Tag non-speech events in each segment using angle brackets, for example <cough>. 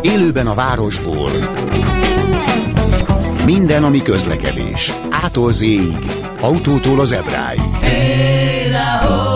Élőben a városból. Minden, ami közlekedés. Ától z autótól az ebráig. Hey,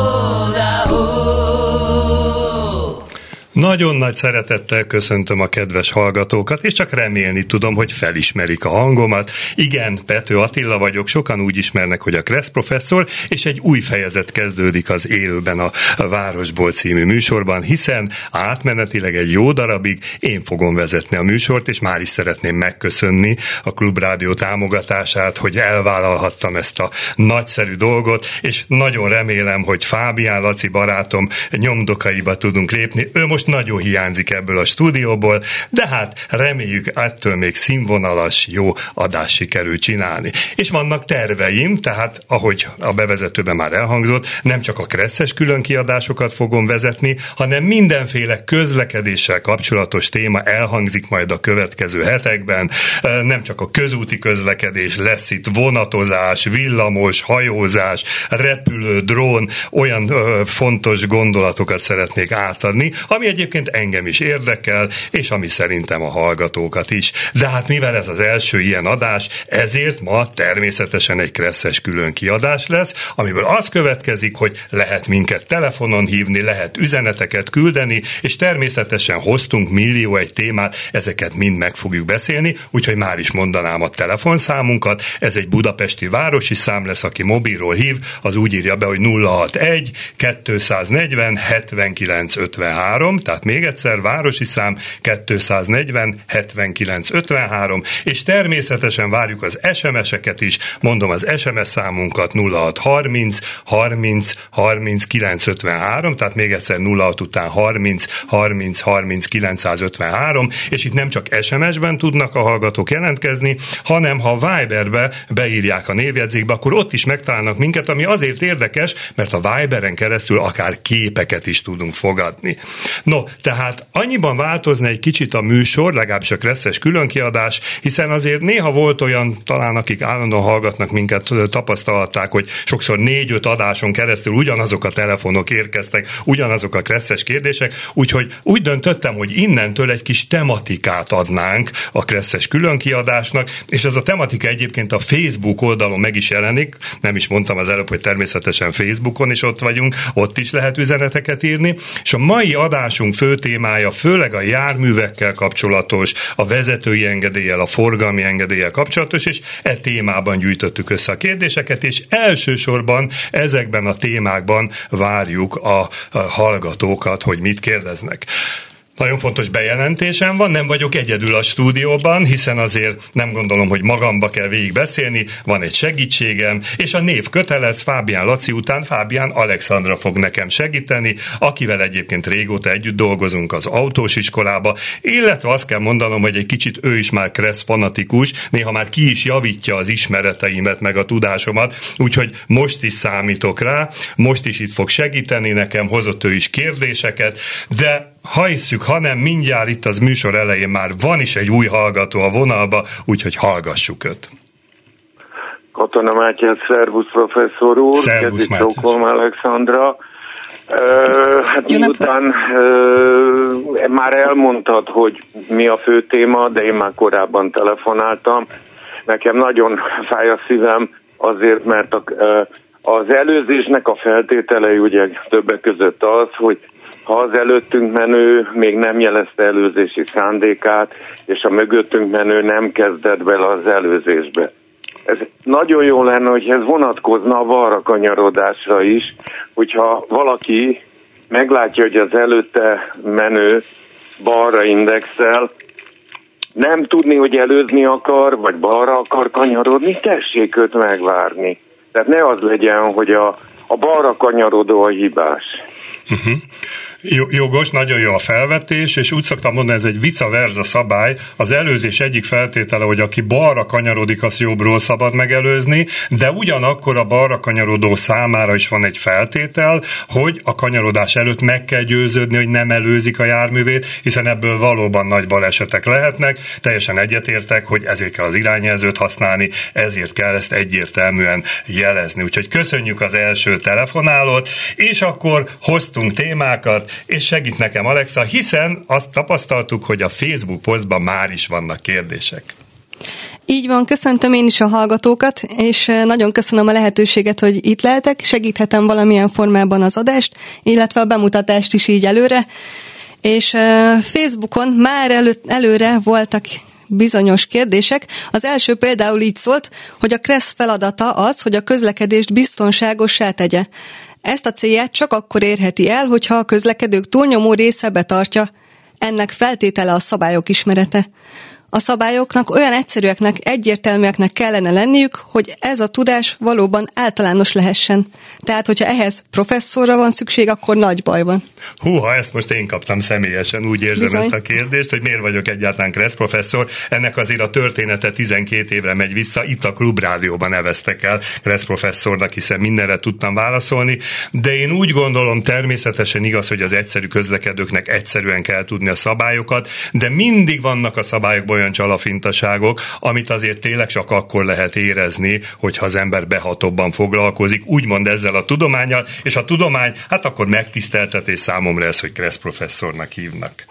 Nagyon nagy szeretettel köszöntöm a kedves hallgatókat, és csak remélni tudom, hogy felismerik a hangomat. Igen, Pető Attila vagyok, sokan úgy ismernek, hogy a Kressz professzor, és egy új fejezet kezdődik az élőben a Városból című műsorban, hiszen átmenetileg egy jó darabig én fogom vezetni a műsort, és már is szeretném megköszönni a Klubrádió támogatását, hogy elvállalhattam ezt a nagyszerű dolgot, és nagyon remélem, hogy Fábián Laci barátom nyomdokaiba tudunk lépni. Ő most most nagyon hiányzik ebből a stúdióból, de hát reméljük ettől még színvonalas, jó adást sikerül csinálni. És vannak terveim, tehát ahogy a bevezetőben már elhangzott, nem csak a kresszes különkiadásokat fogom vezetni, hanem mindenféle közlekedéssel kapcsolatos téma elhangzik majd a következő hetekben. Nem csak a közúti közlekedés lesz itt vonatozás, villamos, hajózás, repülő, drón, olyan ö, fontos gondolatokat szeretnék átadni, ami egyébként engem is érdekel, és ami szerintem a hallgatókat is. De hát mivel ez az első ilyen adás, ezért ma természetesen egy kresszes külön kiadás lesz, amiből az következik, hogy lehet minket telefonon hívni, lehet üzeneteket küldeni, és természetesen hoztunk millió egy témát, ezeket mind meg fogjuk beszélni, úgyhogy már is mondanám a telefonszámunkat, ez egy budapesti városi szám lesz, aki mobilról hív, az úgy írja be, hogy 061 240 79 53, tehát még egyszer, városi szám 240 79 53, és természetesen várjuk az SMS-eket is, mondom az SMS számunkat 0630 30 30 953, tehát még egyszer 06 után 30 30 30 953, és itt nem csak SMS-ben tudnak a hallgatók jelentkezni, hanem ha Viberbe beírják a névjegyzékbe, akkor ott is megtalálnak minket, ami azért érdekes, mert a Viberen keresztül akár képeket is tudunk fogadni. No, tehát annyiban változna egy kicsit a műsor, legalábbis a kresszes különkiadás, hiszen azért néha volt olyan, talán akik állandóan hallgatnak minket, tapasztalták, hogy sokszor négy-öt adáson keresztül ugyanazok a telefonok érkeztek, ugyanazok a kresszes kérdések, úgyhogy úgy döntöttem, hogy innentől egy kis tematikát adnánk a kresszes különkiadásnak, és ez a tematika egyébként a Facebook oldalon meg is jelenik, nem is mondtam az előbb, hogy természetesen Facebookon is ott vagyunk, ott is lehet üzeneteket írni, és a mai adásunk fő témája főleg a járművekkel kapcsolatos, a vezetői engedéllyel, a forgalmi engedéllyel kapcsolatos, és e témában gyűjtöttük össze a kérdéseket, és elsősorban ezekben a témákban várjuk a hallgatókat, hogy mit kérdeznek. Nagyon fontos bejelentésem van, nem vagyok egyedül a stúdióban, hiszen azért nem gondolom, hogy magamba kell végig beszélni, van egy segítségem, és a név kötelez, Fábián Laci után Fábián Alexandra fog nekem segíteni, akivel egyébként régóta együtt dolgozunk az autós iskolába, illetve azt kell mondanom, hogy egy kicsit ő is már kressz fanatikus, néha már ki is javítja az ismereteimet, meg a tudásomat, úgyhogy most is számítok rá, most is itt fog segíteni nekem, hozott ő is kérdéseket, de ha hiszük, hanem mindjárt itt az műsor elején már van is egy új hallgató a vonalba, úgyhogy hallgassuk őt. Katona Mátyás, szervusz professzor úr, szervusz Mátyás. Alexandra. Uh, hát Jó miután uh, már elmondtad, hogy mi a fő téma, de én már korábban telefonáltam. Nekem nagyon fáj a szívem azért, mert a, uh, az előzésnek a feltételei ugye többek között az, hogy ha az előttünk menő még nem jelezte előzési szándékát, és a mögöttünk menő nem kezdett bele az előzésbe. Ez nagyon jó lenne, hogy ez vonatkozna a balra kanyarodásra is, hogyha valaki meglátja, hogy az előtte menő balra indexel, nem tudni, hogy előzni akar, vagy balra akar kanyarodni, tessék őt megvárni. Tehát ne az legyen, hogy a, a balra kanyarodó a hibás. Uh-huh. Jogos, nagyon jó a felvetés, és úgy szoktam mondani, ez egy vice versa szabály. Az előzés egyik feltétele, hogy aki balra kanyarodik, az jobbról szabad megelőzni, de ugyanakkor a balra kanyarodó számára is van egy feltétel, hogy a kanyarodás előtt meg kell győződni, hogy nem előzik a járművét, hiszen ebből valóban nagy balesetek lehetnek. Teljesen egyetértek, hogy ezért kell az irányjelzőt használni, ezért kell ezt egyértelműen jelezni. Úgyhogy köszönjük az első telefonálót, és akkor hoztunk témákat, és segít nekem Alexa, hiszen azt tapasztaltuk, hogy a Facebook posztban már is vannak kérdések. Így van, köszöntöm én is a hallgatókat, és nagyon köszönöm a lehetőséget, hogy itt lehetek, segíthetem valamilyen formában az adást, illetve a bemutatást is így előre. És Facebookon már elő, előre voltak bizonyos kérdések. Az első például így szólt, hogy a KRESZ feladata az, hogy a közlekedést biztonságossá tegye. Ezt a célját csak akkor érheti el, hogyha a közlekedők túlnyomó része betartja. Ennek feltétele a szabályok ismerete a szabályoknak olyan egyszerűeknek, egyértelműeknek kellene lenniük, hogy ez a tudás valóban általános lehessen. Tehát, hogyha ehhez professzorra van szükség, akkor nagy baj van. Húha, ezt most én kaptam személyesen, úgy érzem Bizony. ezt a kérdést, hogy miért vagyok egyáltalán Kressz professzor. Ennek azért a története 12 évre megy vissza, itt a Klubrádióban neveztek el Kressz professzornak, hiszen mindenre tudtam válaszolni, de én úgy gondolom természetesen igaz, hogy az egyszerű közlekedőknek egyszerűen kell tudni a szabályokat, de mindig vannak a szabályokban olyan csalafintaságok, amit azért tényleg csak akkor lehet érezni, hogyha az ember behatóbban foglalkozik, úgymond ezzel a tudományal, és a tudomány, hát akkor megtiszteltetés számomra ez, hogy Kressz professzornak hívnak.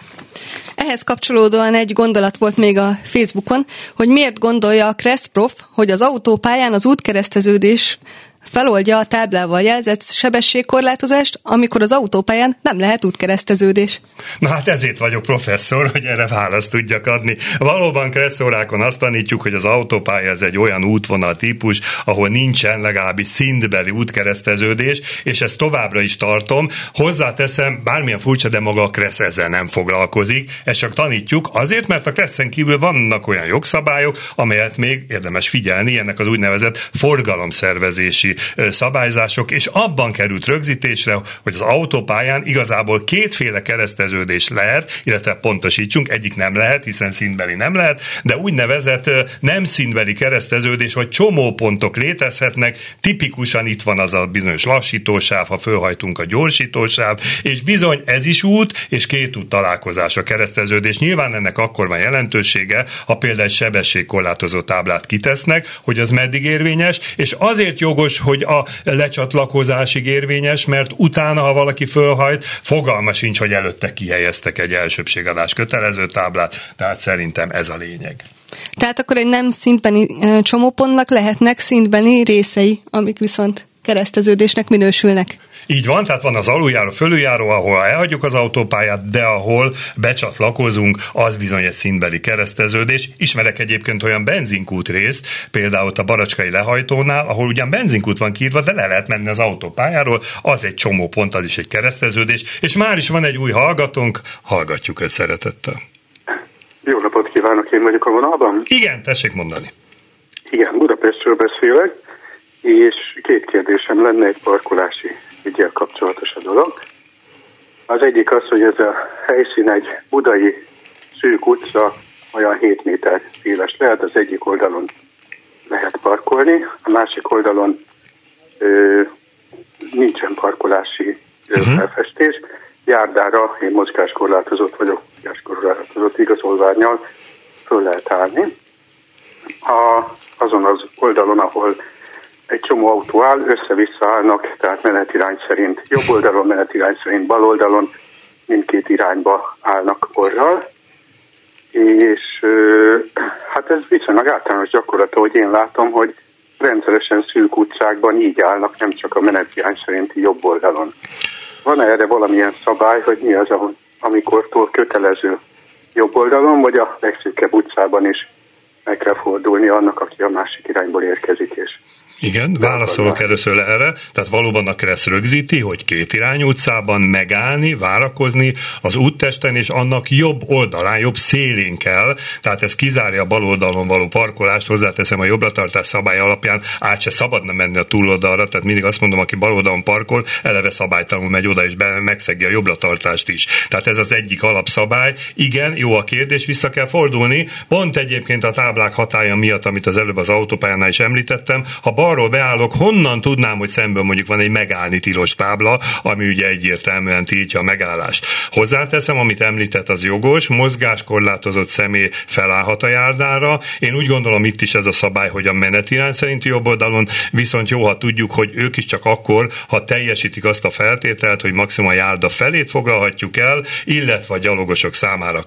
Ehhez kapcsolódóan egy gondolat volt még a Facebookon, hogy miért gondolja a Kressz prof, hogy az autópályán az útkereszteződés feloldja a táblával jelzett sebességkorlátozást, amikor az autópályán nem lehet útkereszteződés. Na hát ezért vagyok professzor, hogy erre választ tudjak adni. Valóban kresszórákon azt tanítjuk, hogy az autópálya ez egy olyan útvonal típus, ahol nincsen legalábbis szintbeli útkereszteződés, és ezt továbbra is tartom. Hozzáteszem, bármilyen furcsa, de maga a kressz ezzel nem foglalkozik. Ezt csak tanítjuk azért, mert a kresszen kívül vannak olyan jogszabályok, amelyet még érdemes figyelni, ennek az úgynevezett forgalomszervezési szabályzások, és abban került rögzítésre, hogy az autópályán igazából kétféle kereszteződés lehet, illetve pontosítsunk, egyik nem lehet, hiszen színbeli nem lehet, de úgynevezett nem színbeli kereszteződés, vagy csomópontok létezhetnek, tipikusan itt van az a bizonyos lassítósáv, ha fölhajtunk a gyorsítósáv, és bizony ez is út, és két út találkozás a kereszteződés. Nyilván ennek akkor van jelentősége, ha például egy sebességkorlátozó táblát kitesznek, hogy az meddig érvényes, és azért jogos, hogy a lecsatlakozásig érvényes, mert utána, ha valaki fölhajt, fogalma sincs, hogy előtte kihelyeztek egy elsőbségadás kötelező táblát, tehát szerintem ez a lényeg. Tehát akkor egy nem szintbeni csomópontnak lehetnek szintbeni részei, amik viszont kereszteződésnek minősülnek. Így van, tehát van az aluljáró, fölüljáró, ahol elhagyjuk az autópályát, de ahol becsatlakozunk, az bizony egy színbeli kereszteződés. Ismerek egyébként olyan benzinkút részt, például a Baracskai lehajtónál, ahol ugyan benzinkút van kiírva, de le lehet menni az autópályáról, az egy csomó pont, az is egy kereszteződés, és már is van egy új hallgatónk, hallgatjuk őt szeretettel. Jó napot kívánok, én vagyok a vonalban. Igen, tessék mondani. Igen, Budapestről beszélek, és két kérdésem lenne egy parkolási ügyel kapcsolatos a dolog. Az egyik az, hogy ez a helyszín egy budai szűk utca, olyan 7 méter széles lehet, az egyik oldalon lehet parkolni, a másik oldalon ö, nincsen parkolási uh-huh. felfestés. Járdára én mozgáskorlátozott vagyok, mozgáskorlátozott igazolványjal föl lehet állni. A, azon az oldalon, ahol egy csomó autó áll, össze-vissza állnak, tehát menetirány szerint jobb oldalon, menetirány szerint bal oldalon, mindkét irányba állnak orral. És hát ez viszonylag általános gyakorlata, hogy én látom, hogy rendszeresen szűk utcákban így állnak, nem csak a menetirány szerinti jobb oldalon. Van-e erre valamilyen szabály, hogy mi az, amikortól kötelező jobb oldalon, vagy a legszűkebb utcában is meg kell fordulni annak, aki a másik irányból érkezik, és Igen, válaszolok először erre. Tehát valóban a kereszt rögzíti, hogy két irányú utcában megállni, várakozni az úttesten, és annak jobb oldalán, jobb szélén kell. Tehát ez kizárja a bal oldalon való parkolást, hozzáteszem a jobbra szabály alapján át se szabadna menni a túloldalra, tehát mindig azt mondom, aki bal oldalon parkol, eleve szabálytalanul megy oda, és be, megszegi a jobbra is. Tehát ez az egyik alapszabály. Igen, jó a kérdés, vissza kell fordulni. Pont egyébként a táblák hatája miatt, amit az előbb az autópályánál is említettem, ha balról beállok, honnan tudnám, hogy szemben mondjuk van egy megállni tilos tábla, ami ugye egyértelműen tiltja a megállást. Hozzáteszem, amit említett, az jogos, mozgáskorlátozott személy felállhat a járdára. Én úgy gondolom itt is ez a szabály, hogy a menetirány szerinti jobb oldalon, viszont jó, ha tudjuk, hogy ők is csak akkor, ha teljesítik azt a feltételt, hogy maximum a járda felét foglalhatjuk el, illetve a gyalogosok számára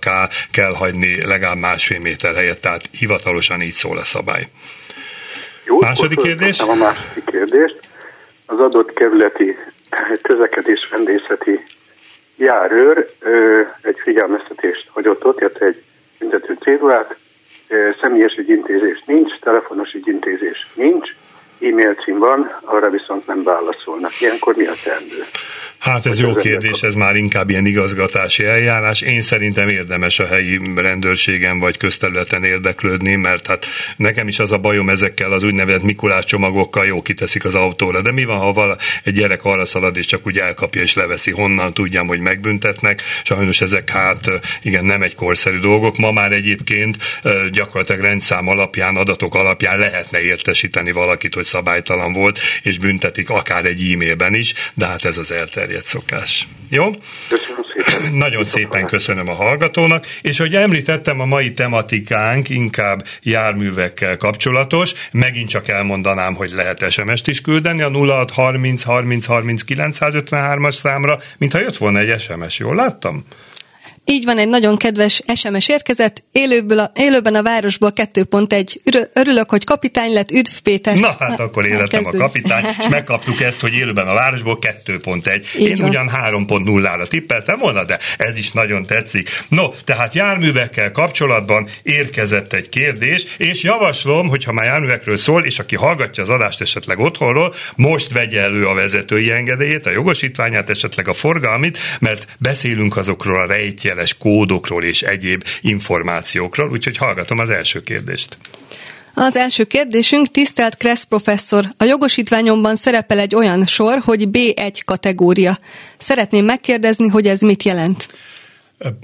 kell hagyni legalább másfél méter helyett, tehát hivatalosan így szól a szabály. Jó, második kérdés? A második kérdést. Az adott kerületi <laughs> közlekedés rendészeti járőr egy figyelmeztetést hagyott ott, illetve egy büntető cédulát, személyes ügyintézés nincs, telefonos ügyintézés nincs, e-mail cím van, arra viszont nem válaszolnak. Ilyenkor mi a teendő? Hát ez jó kérdés, ez már inkább ilyen igazgatási eljárás. Én szerintem érdemes a helyi rendőrségen vagy közterületen érdeklődni, mert hát nekem is az a bajom ezekkel az úgynevezett Mikulás csomagokkal jó kiteszik az autóra. De mi van, ha vala, egy gyerek arra szalad és csak úgy elkapja és leveszi, honnan tudjam, hogy megbüntetnek. Sajnos ezek hát igen, nem egy korszerű dolgok. Ma már egyébként gyakorlatilag rendszám alapján, adatok alapján lehetne értesíteni valakit, hogy szabálytalan volt, és büntetik akár egy e-mailben is, de hát ez az elterjedt elterjedt szokás. Jó? Köszönöm szépen. <clears throat> Nagyon szépen köszönöm a hallgatónak, és hogy említettem, a mai tematikánk inkább járművekkel kapcsolatos, megint csak elmondanám, hogy lehet SMS-t is küldeni a 0630 30 30 953-as számra, mintha jött volna egy SMS, jól láttam? Így van, egy nagyon kedves SMS érkezett, élőből a, élőben a városból 2.1. Örülök, hogy kapitány lett, üdv Péter. Na hát akkor életem a kapitány, <laughs> és megkaptuk ezt, hogy élőben a városból 2.1. Így Én van. ugyan 3.0-ra tippeltem volna, de ez is nagyon tetszik. No, tehát járművekkel kapcsolatban érkezett egy kérdés, és javaslom, hogyha már járművekről szól, és aki hallgatja az adást esetleg otthonról, most vegye elő a vezetői engedélyét, a jogosítványát, esetleg a forgalmit, mert beszélünk azokról a rejtje jeles kódokról és egyéb információkról, úgyhogy hallgatom az első kérdést. Az első kérdésünk, tisztelt Kressz professzor, a jogosítványomban szerepel egy olyan sor, hogy B1 kategória. Szeretném megkérdezni, hogy ez mit jelent?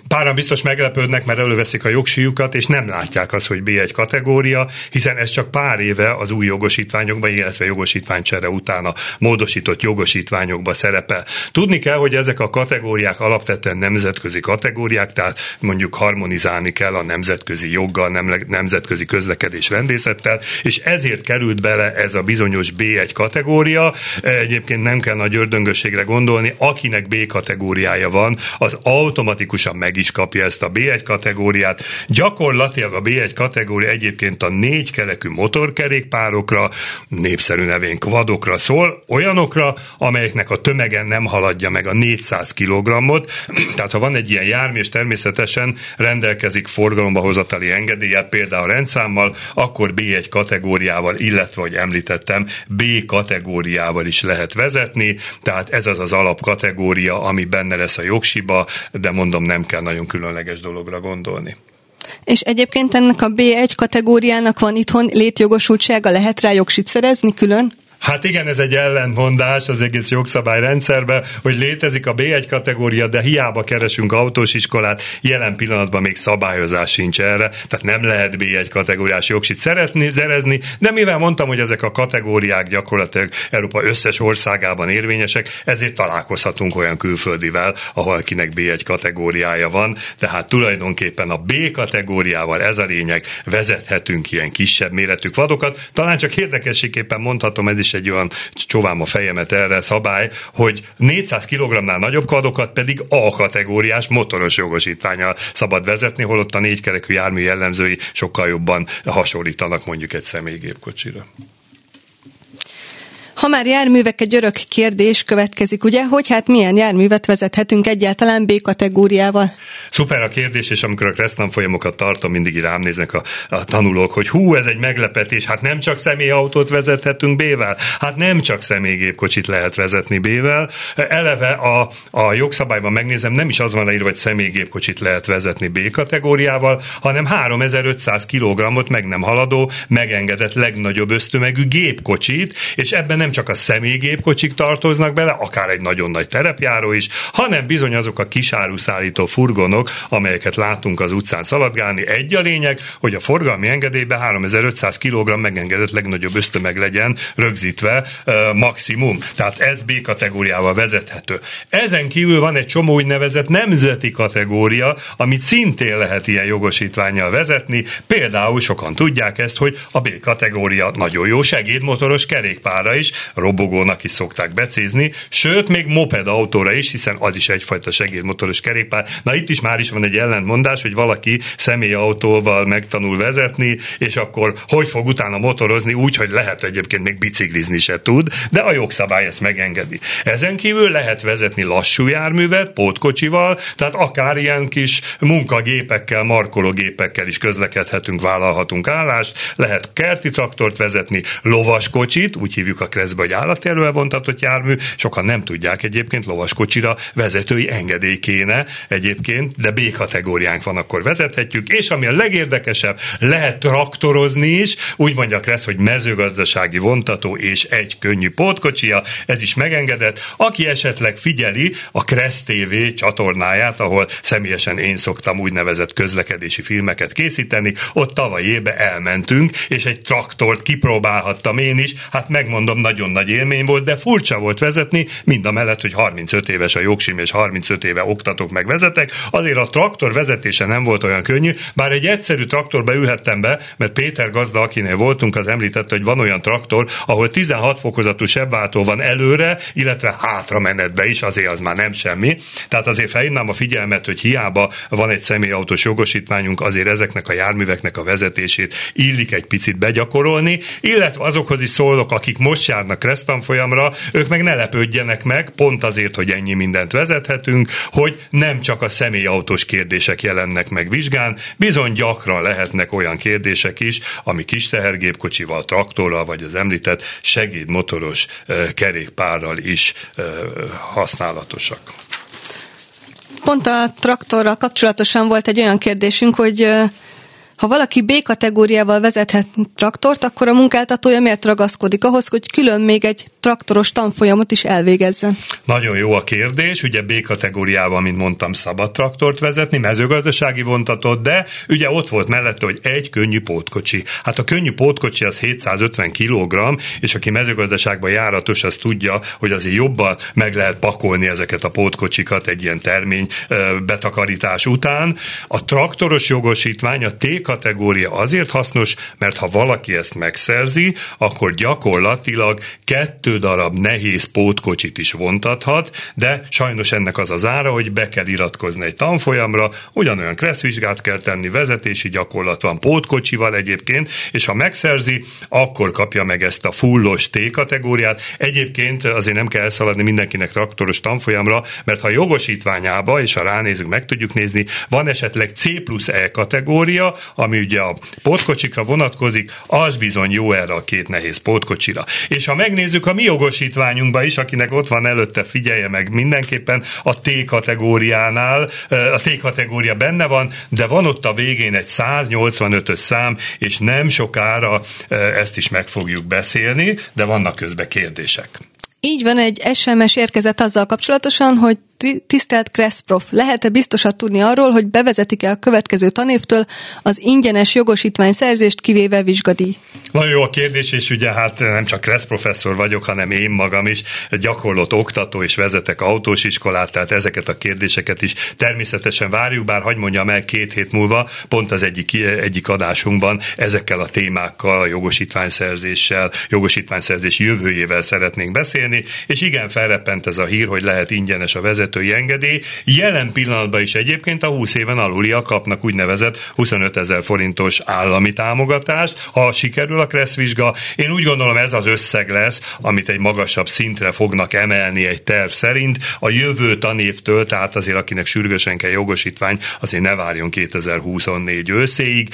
Páran biztos meglepődnek, mert előveszik a jogsíjukat, és nem látják azt, hogy B1 kategória, hiszen ez csak pár éve az új jogosítványokban, illetve jogosítványcsere után a módosított jogosítványokba szerepel. Tudni kell, hogy ezek a kategóriák alapvetően nemzetközi kategóriák, tehát mondjuk harmonizálni kell a nemzetközi joggal, nem, nemzetközi közlekedés rendészettel, és ezért került bele ez a bizonyos B1 kategória. Egyébként nem kell nagy ördöngösségre gondolni, akinek B kategóriája van, az automatikus automatikusan meg is kapja ezt a B1 kategóriát. Gyakorlatilag a B1 kategória egyébként a négy kerekű motorkerékpárokra, népszerű nevén kvadokra szól, olyanokra, amelyeknek a tömegen nem haladja meg a 400 kg-ot, <clears throat> tehát ha van egy ilyen jármű, és természetesen rendelkezik forgalomba hozatali engedélyet, például rendszámmal, akkor B1 kategóriával, illetve, hogy említettem, B kategóriával is lehet vezetni, tehát ez az az alapkategória, ami benne lesz a jogsiba, de mondom, nem kell nagyon különleges dologra gondolni. És egyébként ennek a B1 kategóriának van itthon létjogosultsága, lehet rá jogsit szerezni külön? Hát igen, ez egy ellentmondás az egész jogszabályrendszerben, hogy létezik a B1 kategória, de hiába keresünk autós iskolát, jelen pillanatban még szabályozás sincs erre, tehát nem lehet B1 kategóriás jogsit szeretni, szerezni, de mivel mondtam, hogy ezek a kategóriák gyakorlatilag Európa összes országában érvényesek, ezért találkozhatunk olyan külföldivel, ahol kinek B1 kategóriája van, tehát tulajdonképpen a B kategóriával ez a lényeg, vezethetünk ilyen kisebb méretű vadokat. Talán csak érdekességképpen mondhatom, ez is is egy olyan csovám a fejemet erre szabály, hogy 400 kg-nál nagyobb kadokat pedig A kategóriás motoros jogosítványal szabad vezetni, holott a négykerekű jármű jellemzői sokkal jobban hasonlítanak mondjuk egy személygépkocsira. Ha már járművek, egy örök kérdés következik, ugye, hogy hát milyen járművet vezethetünk egyáltalán B kategóriával? Szuper a kérdés, és amikor a Kresztan folyamokat tartom, mindig rám néznek a, a tanulók, hogy hú, ez egy meglepetés, hát nem csak személyautót vezethetünk B-vel, hát nem csak személygépkocsit lehet vezetni B-vel. Eleve a, a jogszabályban megnézem, nem is az van leírva, hogy személygépkocsit lehet vezetni B kategóriával, hanem 3500 kg meg nem haladó, megengedett legnagyobb ösztömegű gépkocsit, és ebben nem csak a személygépkocsik tartoznak bele, akár egy nagyon nagy terepjáró is, hanem bizony azok a kisáruszállító furgonok, amelyeket látunk az utcán szaladgálni. Egy a lényeg, hogy a forgalmi engedélyben 3500 kg megengedett legnagyobb ösztömeg legyen rögzítve maximum. Tehát ez B kategóriával vezethető. Ezen kívül van egy csomó úgynevezett nemzeti kategória, amit szintén lehet ilyen jogosítványjal vezetni. Például sokan tudják ezt, hogy a B kategória nagyon jó segédmotoros kerékpára is, robogónak is szokták becézni, sőt, még moped autóra is, hiszen az is egyfajta segédmotoros kerékpár. Na itt is már is van egy ellentmondás, hogy valaki személyautóval megtanul vezetni, és akkor hogy fog utána motorozni úgy, hogy lehet egyébként még biciklizni se tud, de a jogszabály ezt megengedi. Ezen kívül lehet vezetni lassú járművet, pótkocsival, tehát akár ilyen kis munkagépekkel, markológépekkel is közlekedhetünk, vállalhatunk állást, lehet kerti traktort vezetni, lovaskocsit, úgy hívjuk a kreszbe, hogy állati elvontatott jármű, sokan nem tudják egyébként lovaskocsira vezetői engedély kéne egyébként, de B kategóriánk van, akkor vezethetjük, és ami a legérdekesebb, lehet traktorozni is, úgy mondja Kressz, hogy mezőgazdasági vontató és egy könnyű pótkocsia, ez is megengedett. Aki esetleg figyeli a Kressz TV csatornáját, ahol személyesen én szoktam úgynevezett közlekedési filmeket készíteni, ott tavaly éve elmentünk, és egy traktort kipróbálhattam én is, hát megmondom, nagyon nagy élmény volt, de furcsa volt vezetni, mind a mellett, hogy 35 éves a jogsim, és 35 éve oktatok meg vezetek, azért a traktor vezetése nem volt olyan könnyű, bár egy egyszerű traktorba ülhettem be, mert Péter gazda, akinél voltunk, az említette, hogy van olyan traktor, ahol 16 fokozatú sebváltó van előre, illetve hátra menetbe is, azért az már nem semmi. Tehát azért felhívnám a figyelmet, hogy hiába van egy személyautós jogosítványunk, azért ezeknek a járműveknek a vezetését illik egy picit begyakorolni, illetve azokhoz is szólok, akik most járnak Kresztan folyamra, ők meg ne lepődjenek meg, pont azért, hogy ennyi mindent vezethetünk, hogy nem csak a személyautós kérdések jelennek meg vizsgán, bizony gyakran lehetnek olyan kérdések is, ami kis tehergépkocsival, traktorral, vagy az említett segédmotoros kerékpárral is használatosak. Pont a traktorral kapcsolatosan volt egy olyan kérdésünk, hogy ha valaki B kategóriával vezethet traktort, akkor a munkáltatója miért ragaszkodik ahhoz, hogy külön még egy traktoros tanfolyamot is elvégezzen? Nagyon jó a kérdés. Ugye B kategóriával, mint mondtam, szabad traktort vezetni, mezőgazdasági vontatot, de ugye ott volt mellette, hogy egy könnyű pótkocsi. Hát a könnyű pótkocsi az 750 kg, és aki mezőgazdaságban járatos, az tudja, hogy azért jobban meg lehet pakolni ezeket a pótkocsikat egy ilyen termény betakarítás után. A traktoros jogosítvány a T kategória azért hasznos, mert ha valaki ezt megszerzi, akkor gyakorlatilag kettő darab nehéz pótkocsit is vontathat, de sajnos ennek az az ára, hogy be kell iratkozni egy tanfolyamra, ugyanolyan kresszvizsgát kell tenni, vezetési gyakorlat van pótkocsival egyébként, és ha megszerzi, akkor kapja meg ezt a fullos T kategóriát. Egyébként azért nem kell elszaladni mindenkinek traktoros tanfolyamra, mert ha jogosítványába, és ha ránézünk, meg tudjuk nézni, van esetleg C plusz E kategória, ami ugye a pótkocsikra vonatkozik, az bizony jó erre a két nehéz pótkocsira. És ha megnézzük a mi jogosítványunkba is, akinek ott van előtte, figyelje meg mindenképpen a T kategóriánál, a T kategória benne van, de van ott a végén egy 185-ös szám, és nem sokára ezt is meg fogjuk beszélni, de vannak közben kérdések. Így van, egy SMS érkezett azzal kapcsolatosan, hogy tisztelt Kresszprof, lehet-e biztosat tudni arról, hogy bevezetik-e a következő tanévtől az ingyenes jogosítvány szerzést kivéve vizsgadíj? Nagyon jó a kérdés, és ugye hát nem csak Kressz professzor vagyok, hanem én magam is gyakorlott oktató, és vezetek autós iskolát, tehát ezeket a kérdéseket is természetesen várjuk, bár hagyd mondjam el két hét múlva, pont az egyik, egyik adásunkban ezekkel a témákkal, a jogosítványszerzéssel, jogosítványszerzés jövőjével szeretnénk beszélni, és igen, felreppent ez a hír, hogy lehet ingyenes a vezető vezetői engedély. Jelen pillanatban is egyébként a 20 éven aluliak kapnak úgynevezett 25 ezer forintos állami támogatást, ha sikerül a kresszvizsga. Én úgy gondolom ez az összeg lesz, amit egy magasabb szintre fognak emelni egy terv szerint. A jövő tanévtől, tehát azért akinek sürgősen kell jogosítvány, azért ne várjon 2024 őszéig.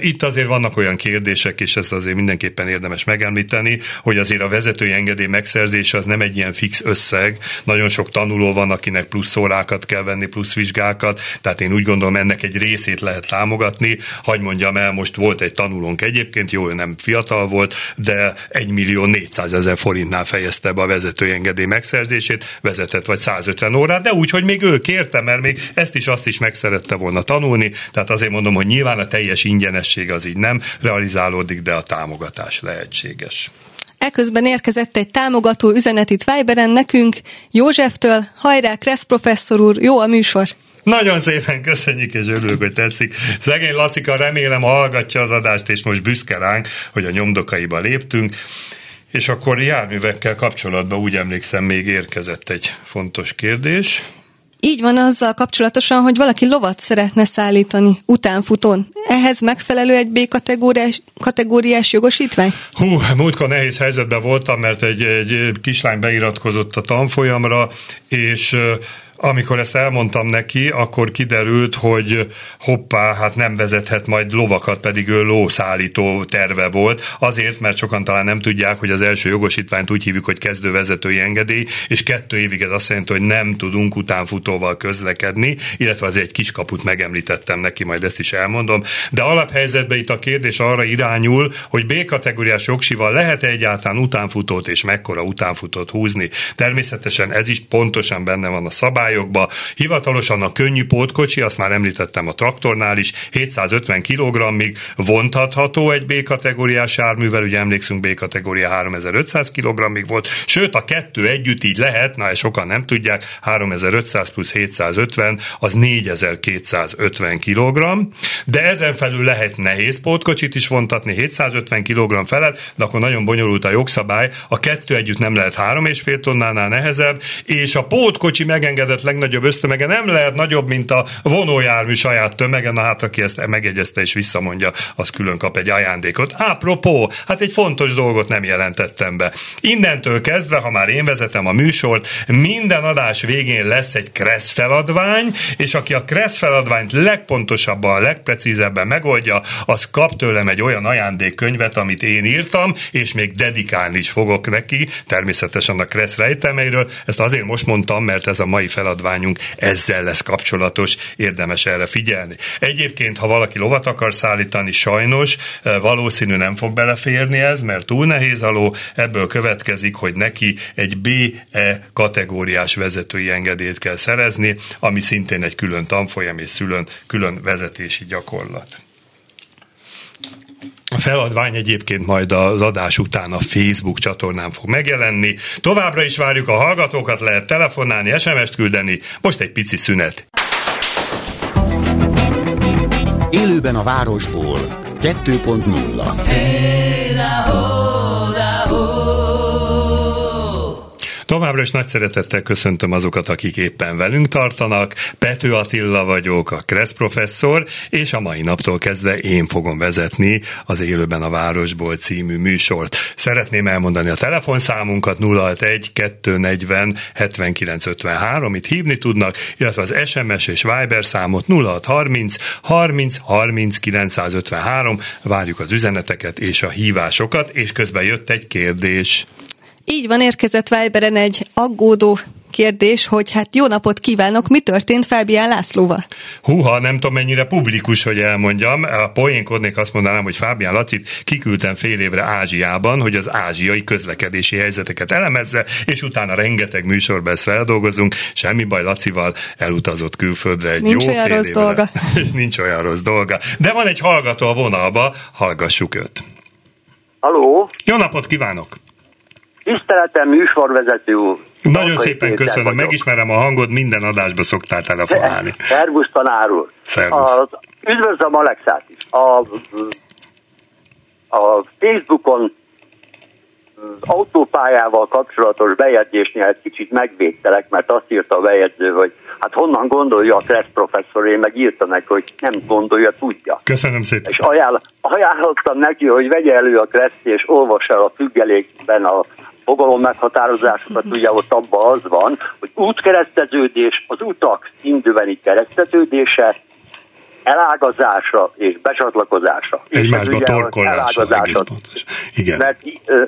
Itt azért vannak olyan kérdések, és ezt azért mindenképpen érdemes megemlíteni, hogy azért a vezetői engedély megszerzése az nem egy ilyen fix összeg. Nagyon sok tanuló van, akinek plusz órákat kell venni, plusz vizsgákat, tehát én úgy gondolom ennek egy részét lehet támogatni. Hagy mondjam el, most volt egy tanulónk egyébként, jó, nem fiatal volt, de 1 millió 400 ezer forintnál fejezte be a vezetői engedély megszerzését, vezetett vagy 150 órát, de úgy, hogy még ő kérte, mert még ezt is azt is meg szerette volna tanulni, tehát azért mondom, hogy nyilván a teljes ingyenesség az így nem realizálódik, de a támogatás lehetséges. Eközben érkezett egy támogató üzenet itt Viberen nekünk, Józseftől, hajrá, Kressz professzor úr, jó a műsor! Nagyon szépen köszönjük, és örülök, hogy tetszik. Szegény Lacika remélem hallgatja az adást, és most büszke ránk, hogy a nyomdokaiba léptünk. És akkor járművekkel kapcsolatban úgy emlékszem, még érkezett egy fontos kérdés. Így van azzal kapcsolatosan, hogy valaki lovat szeretne szállítani utánfutón. Ehhez megfelelő egy B-kategóriás kategóriás jogosítvány? Hú, múltkor nehéz helyzetben voltam, mert egy, egy kislány beiratkozott a tanfolyamra, és amikor ezt elmondtam neki, akkor kiderült, hogy hoppá, hát nem vezethet majd lovakat, pedig ő lószállító terve volt. Azért, mert sokan talán nem tudják, hogy az első jogosítványt úgy hívjuk, hogy kezdővezetői engedély, és kettő évig ez azt jelenti, hogy nem tudunk utánfutóval közlekedni, illetve az egy kiskaput megemlítettem neki, majd ezt is elmondom. De alaphelyzetben itt a kérdés arra irányul, hogy B-kategóriás jogsival lehet egyáltalán utánfutót és mekkora utánfutót húzni. Természetesen ez is pontosan benne van a szabály, szabályokba. Hivatalosan a könnyű pótkocsi, azt már említettem a traktornál is, 750 kg-ig vontatható egy B-kategóriás járművel, ugye emlékszünk B-kategória 3500 kg-ig volt, sőt a kettő együtt így lehet, na ezt sokan nem tudják, 3500 plusz 750 az 4250 kg, de ezen felül lehet nehéz pótkocsit is vontatni 750 kg felett, de akkor nagyon bonyolult a jogszabály, a kettő együtt nem lehet 3,5 tonnánál nehezebb, és a pótkocsi megengedett lehet legnagyobb ösztömege, nem lehet nagyobb, mint a vonójármű saját tömege, na hát aki ezt megegyezte és visszamondja, az külön kap egy ajándékot. Apropó, hát egy fontos dolgot nem jelentettem be. Innentől kezdve, ha már én vezetem a műsort, minden adás végén lesz egy Kressz feladvány, és aki a Kressz feladványt legpontosabban, legprecízebben megoldja, az kap tőlem egy olyan ajándékkönyvet, amit én írtam, és még dedikálni is fogok neki, természetesen a Kressz rejtelmeiről. Ezt azért most mondtam, mert ez a mai feladat feladványunk ezzel lesz kapcsolatos, érdemes erre figyelni. Egyébként, ha valaki lovat akar szállítani, sajnos eh, valószínű nem fog beleférni ez, mert túl nehéz a ló, ebből következik, hogy neki egy BE kategóriás vezetői engedélyt kell szerezni, ami szintén egy külön tanfolyam és szülön külön vezetési gyakorlat. Feladvány egyébként majd az adás után a Facebook csatornán fog megjelenni. Továbbra is várjuk a hallgatókat, lehet telefonálni, SMS-t küldeni. Most egy pici szünet. Élőben a városból 2.0 hey, Továbbra is nagy szeretettel köszöntöm azokat, akik éppen velünk tartanak. Pető Attila vagyok, a Kressz professzor, és a mai naptól kezdve én fogom vezetni az Élőben a Városból című műsort. Szeretném elmondani a telefonszámunkat 061 240 7953, itt hívni tudnak, illetve az SMS és Viber számot 0630 30 30 953. Várjuk az üzeneteket és a hívásokat, és közben jött egy kérdés. Így van, érkezett Viberen egy aggódó kérdés, hogy hát jó napot kívánok, mi történt Fábián Lászlóval? Húha, nem tudom mennyire publikus, hogy elmondjam. A poénkodnék azt mondanám, hogy Fábián Lacit kiküldtem fél évre Ázsiában, hogy az ázsiai közlekedési helyzeteket elemezze, és utána rengeteg műsorban ezt feldolgozunk. Semmi baj, Lacival elutazott külföldre egy nincs jó olyan fél rossz évre. dolga. <laughs> És nincs olyan rossz dolga. De van egy hallgató a vonalba, hallgassuk őt. Haló? Jó napot kívánok! Tiszteletem műsorvezető úr. Nagyon szépen köszönöm, vagyok. megismerem a hangod, minden adásba szoktál telefonálni. <laughs> Szervusz tanár úr. Szervusz. A, üdvözlöm Alexát is. A, a Facebookon autópályával kapcsolatos bejegyzésnél egy kicsit megvédtelek, mert azt írta a bejegyző, hogy hát honnan gondolja a Kressz professzor, én meg írta neki, hogy nem gondolja, tudja. Köszönöm szépen. És ajánl, ajánlottam neki, hogy vegye elő a Kressz és olvassa el a függelékben a fogalom meghatározásokat, ugye ott abban az van, hogy útkereszteződés, az utak szindöveni kereszteződése, elágazása és becsatlakozása. Egymásba torkolása. Igen. Mert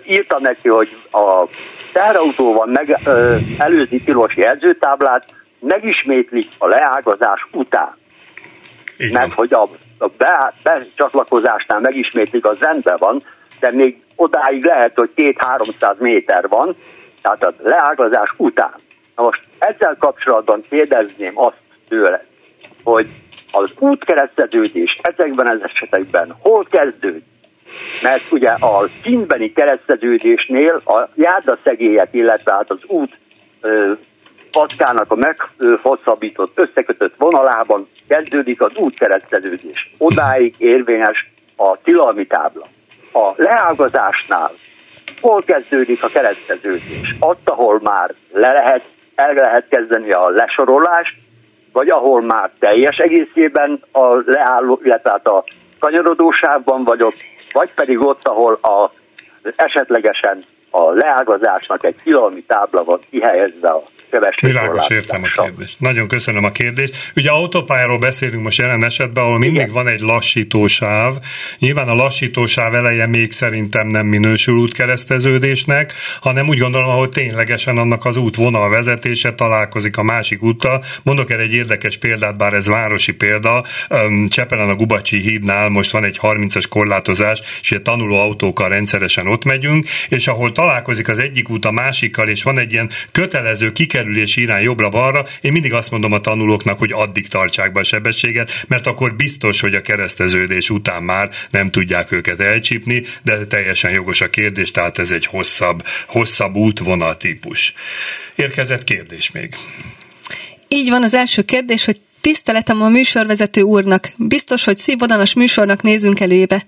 írta neki, hogy a teherautóval meg, ö, előzi tilos jelzőtáblát megismétlik a leágazás után. Igen. Mert hogy a, a be, becsatlakozásnál megismétlik, az rendben van, de még odáig lehet, hogy két-háromszáz méter van, tehát a leágazás után. Na most ezzel kapcsolatban kérdezném azt tőle, hogy az útkereszteződés ezekben az esetekben hol kezdődik? Mert ugye a színbeni kereszteződésnél a járdaszegélyek, illetve hát az út packának a meghosszabbított, összekötött vonalában kezdődik az útkereszteződés. Odáig érvényes a tilalmi tábla. A leágazásnál hol kezdődik a kereszteződés? Ott, ahol már le lehet, el lehet kezdeni a lesorolást, vagy ahol már teljes egészében a leálló, illetve hát a kanyarodósávban vagyok, vagy pedig ott, ahol a, esetlegesen a leágazásnak egy tilalmi tábla van kihelyezve a Világos, értem a kérdést. Nagyon köszönöm a kérdést. Ugye autópályáról beszélünk most jelen esetben, ahol mindig Igen. van egy lassítósáv. Nyilván a lassítósáv eleje még szerintem nem minősül útkereszteződésnek, hanem úgy gondolom, hogy ténylegesen annak az útvonal vezetése találkozik a másik úttal. Mondok erre egy érdekes példát, bár ez városi példa. Csepelen a Gubacsi hídnál most van egy 30-as korlátozás, és egy tanuló autókkal rendszeresen ott megyünk, és ahol találkozik az egyik út a másikkal, és van egy ilyen kötelező kikerülés kikerülési irány jobbra-balra, én mindig azt mondom a tanulóknak, hogy addig tartsák be a sebességet, mert akkor biztos, hogy a kereszteződés után már nem tudják őket elcsípni, de teljesen jogos a kérdés, tehát ez egy hosszabb, hosszabb útvonal típus. Érkezett kérdés még. Így van az első kérdés, hogy Tiszteletem a műsorvezető úrnak. Biztos, hogy szívvonalas műsornak nézünk elébe.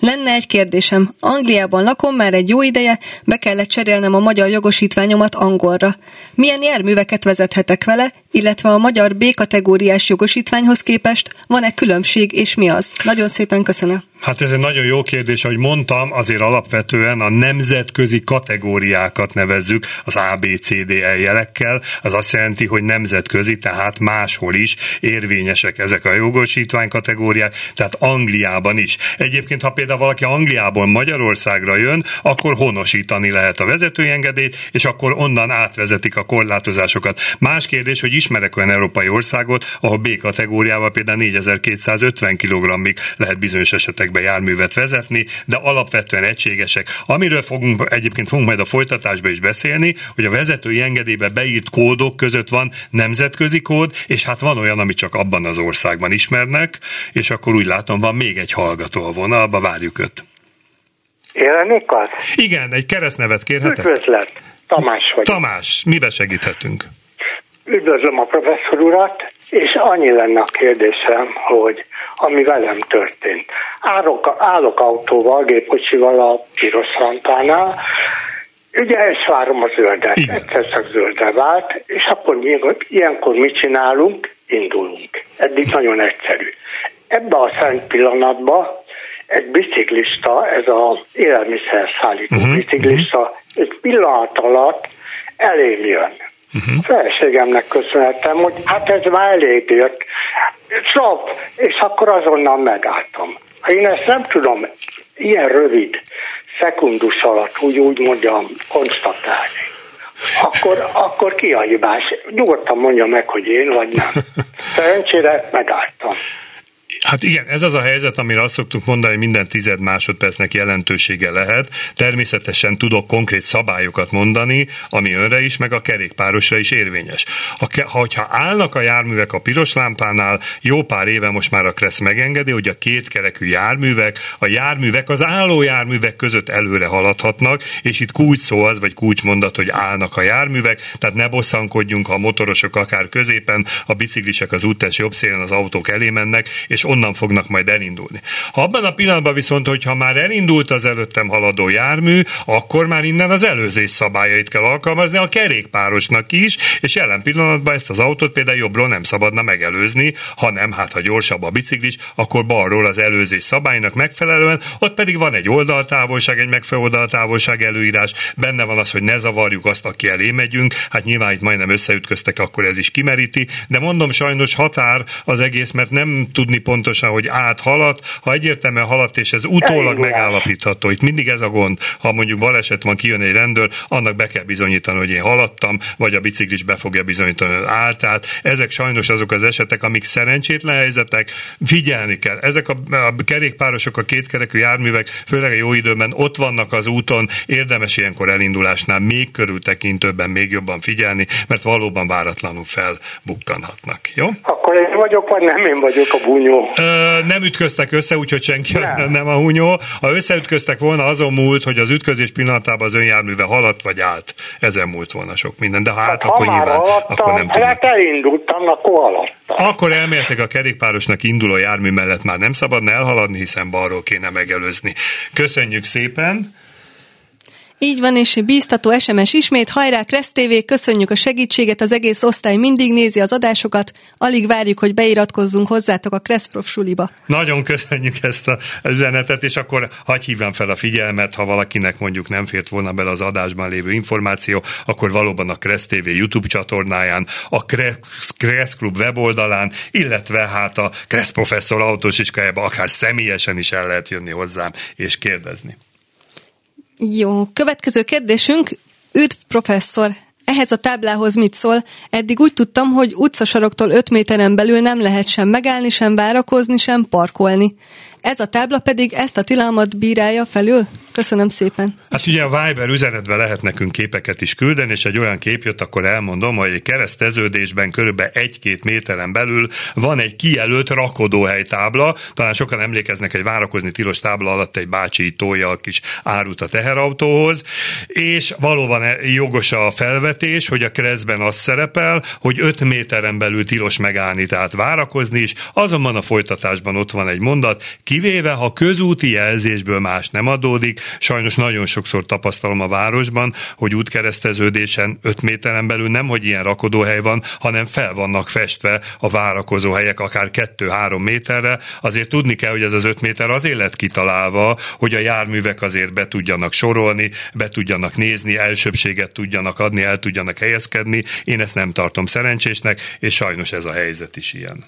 Lenne egy kérdésem. Angliában lakom már egy jó ideje, be kellett cserélnem a magyar jogosítványomat angolra. Milyen járműveket vezethetek vele, illetve a magyar B-kategóriás jogosítványhoz képest van-e különbség, és mi az? Nagyon szépen köszönöm. Hát ez egy nagyon jó kérdés, ahogy mondtam, azért alapvetően a nemzetközi kategóriákat nevezzük az ABCD jelekkel. Az azt jelenti, hogy nemzetközi, tehát máshol is érvényesek ezek a jogosítvány kategóriák, tehát Angliában is. Egyébként, ha például valaki Angliából Magyarországra jön, akkor honosítani lehet a vezetői engedélyt, és akkor onnan átvezetik a korlátozásokat. Más kérdés, hogy ismerek olyan európai országot, ahol B kategóriával például 4250 kg-ig lehet bizonyos esetekben járművet vezetni, de alapvetően egységesek. Amiről fogunk, egyébként fogunk majd a folytatásban is beszélni, hogy a vezetői engedélybe beírt kódok között van nemzetközi kód, és hát van olyan, ami csak abban az országban ismernek, és akkor úgy látom, van még egy hallgató a vonalba, várjuk őt. Élenékkal? Igen, egy keresztnevet kérhetek? Üdvözlet, Tamás vagy. Tamás, mibe segíthetünk? Üdvözlöm a professzor urat, és annyi lenne a kérdésem, hogy ami velem történt. Állok, állok autóval, gépkocsival a piros rampánál, Ugye ezt várom a zöldet, Igen. egyszer csak zöldre vált, és akkor ilyenkor mit csinálunk? Indulunk. Eddig nagyon egyszerű. Ebbe a szent pillanatban egy biciklista, ez az élelmiszer szállító uh-huh, biciklista, egy pillanat alatt elém jön. Uh-huh. Feleségemnek köszönhetem, hogy hát ez már elég jött. Stop! És akkor azonnal megálltam. Én ezt nem tudom ilyen rövid szekundus alatt, úgy, úgy mondjam, konstatálni, akkor, akkor ki a hibás? Nyugodtan mondja meg, hogy én vagy nem. <laughs> Szerencsére megálltam. Hát igen, ez az a helyzet, amire azt szoktuk mondani, hogy minden tized másodpercnek jelentősége lehet. Természetesen tudok konkrét szabályokat mondani, ami önre is, meg a kerékpárosra is érvényes. Ha, hogyha állnak a járművek a piros lámpánál, jó pár éve most már a Kressz megengedi, hogy a kétkerekű járművek, a járművek az álló járművek között előre haladhatnak, és itt kulcs szó az, vagy kulcsmondat, hogy állnak a járművek, tehát ne bosszankodjunk, ha a motorosok akár középen, a biciklisek az útes jobb szélen, az autók elé mennek, és onnan fognak majd elindulni. Ha abban a pillanatban viszont, hogyha már elindult az előttem haladó jármű, akkor már innen az előzés szabályait kell alkalmazni a kerékpárosnak is, és jelen pillanatban ezt az autót például jobbról nem szabadna megelőzni, hanem hát ha gyorsabb a biciklis, akkor balról az előzés szabálynak megfelelően, ott pedig van egy oldaltávolság, egy megfelelő oldaltávolság előírás, benne van az, hogy ne zavarjuk azt, aki elé megyünk, hát nyilván itt majdnem összeütköztek, akkor ez is kimeríti, de mondom sajnos határ az egész, mert nem tudni pontosan, hogy áthalat, ha egyértelműen haladt, és ez utólag megállapítható, itt mindig ez a gond, ha mondjuk baleset van, kijön egy rendőr, annak be kell bizonyítani, hogy én haladtam, vagy a biciklis be fogja bizonyítani, hogy állt. Tehát ezek sajnos azok az esetek, amik szerencsétlen helyzetek, figyelni kell. Ezek a, a kerékpárosok, a kétkerekű járművek, főleg a jó időben ott vannak az úton, érdemes ilyenkor elindulásnál még körültekintőbben, még jobban figyelni, mert valóban váratlanul felbukkanhatnak. Jó? Akkor én vagyok, vagy nem én vagyok a bunyó? Ö, nem ütköztek össze, úgyhogy senki nem. <laughs> nem a hunyó. Ha összeütköztek volna, azon múlt, hogy az ütközés pillanatában az önjárműve haladt vagy állt. Ezen múlt volna sok minden. De ha állt, hát, akkor ha nyilván haladtam, akkor nem tudnak. Hát elindultam, akkor haladtam. Akkor elméletileg a kerékpárosnak induló jármű mellett már nem szabadna elhaladni, hiszen balról kéne megelőzni. Köszönjük szépen! Így van, és bíztató SMS ismét, hajrá Kressz TV, köszönjük a segítséget, az egész osztály mindig nézi az adásokat, alig várjuk, hogy beiratkozzunk hozzátok a Kressz Prof suliba. Nagyon köszönjük ezt a üzenetet, és akkor hagyj hívjam fel a figyelmet, ha valakinek mondjuk nem fért volna bele az adásban lévő információ, akkor valóban a Kressz TV YouTube csatornáján, a Kressz Klub weboldalán, illetve hát a Kressz Professzor autós iskájában akár személyesen is el lehet jönni hozzám és kérdezni. Jó, következő kérdésünk. Üdv professzor, ehhez a táblához mit szól? Eddig úgy tudtam, hogy utcasoroktól 5 méteren belül nem lehet sem megállni, sem várakozni, sem parkolni. Ez a tábla pedig ezt a tilalmat bírálja felül? Köszönöm szépen. Hát ugye a Viber üzenetben lehet nekünk képeket is küldeni, és egy olyan kép jött, akkor elmondom, hogy egy kereszteződésben körülbelül egy-két méteren belül van egy kijelölt rakodóhely tábla. Talán sokan emlékeznek, egy várakozni tilos tábla alatt egy bácsi tolja a kis árut a teherautóhoz, és valóban jogos a felvetés, hogy a keresztben az szerepel, hogy 5 méteren belül tilos megállni, tehát várakozni is, azonban a folytatásban ott van egy mondat, kivéve ha közúti jelzésből más nem adódik, sajnos nagyon sokszor tapasztalom a városban, hogy útkereszteződésen 5 méteren belül nem, hogy ilyen rakodóhely van, hanem fel vannak festve a várakozó helyek akár 2-3 méterre. Azért tudni kell, hogy ez az 5 méter azért lett kitalálva, hogy a járművek azért be tudjanak sorolni, be tudjanak nézni, elsőbséget tudjanak adni, el tudjanak helyezkedni. Én ezt nem tartom szerencsésnek, és sajnos ez a helyzet is ilyen.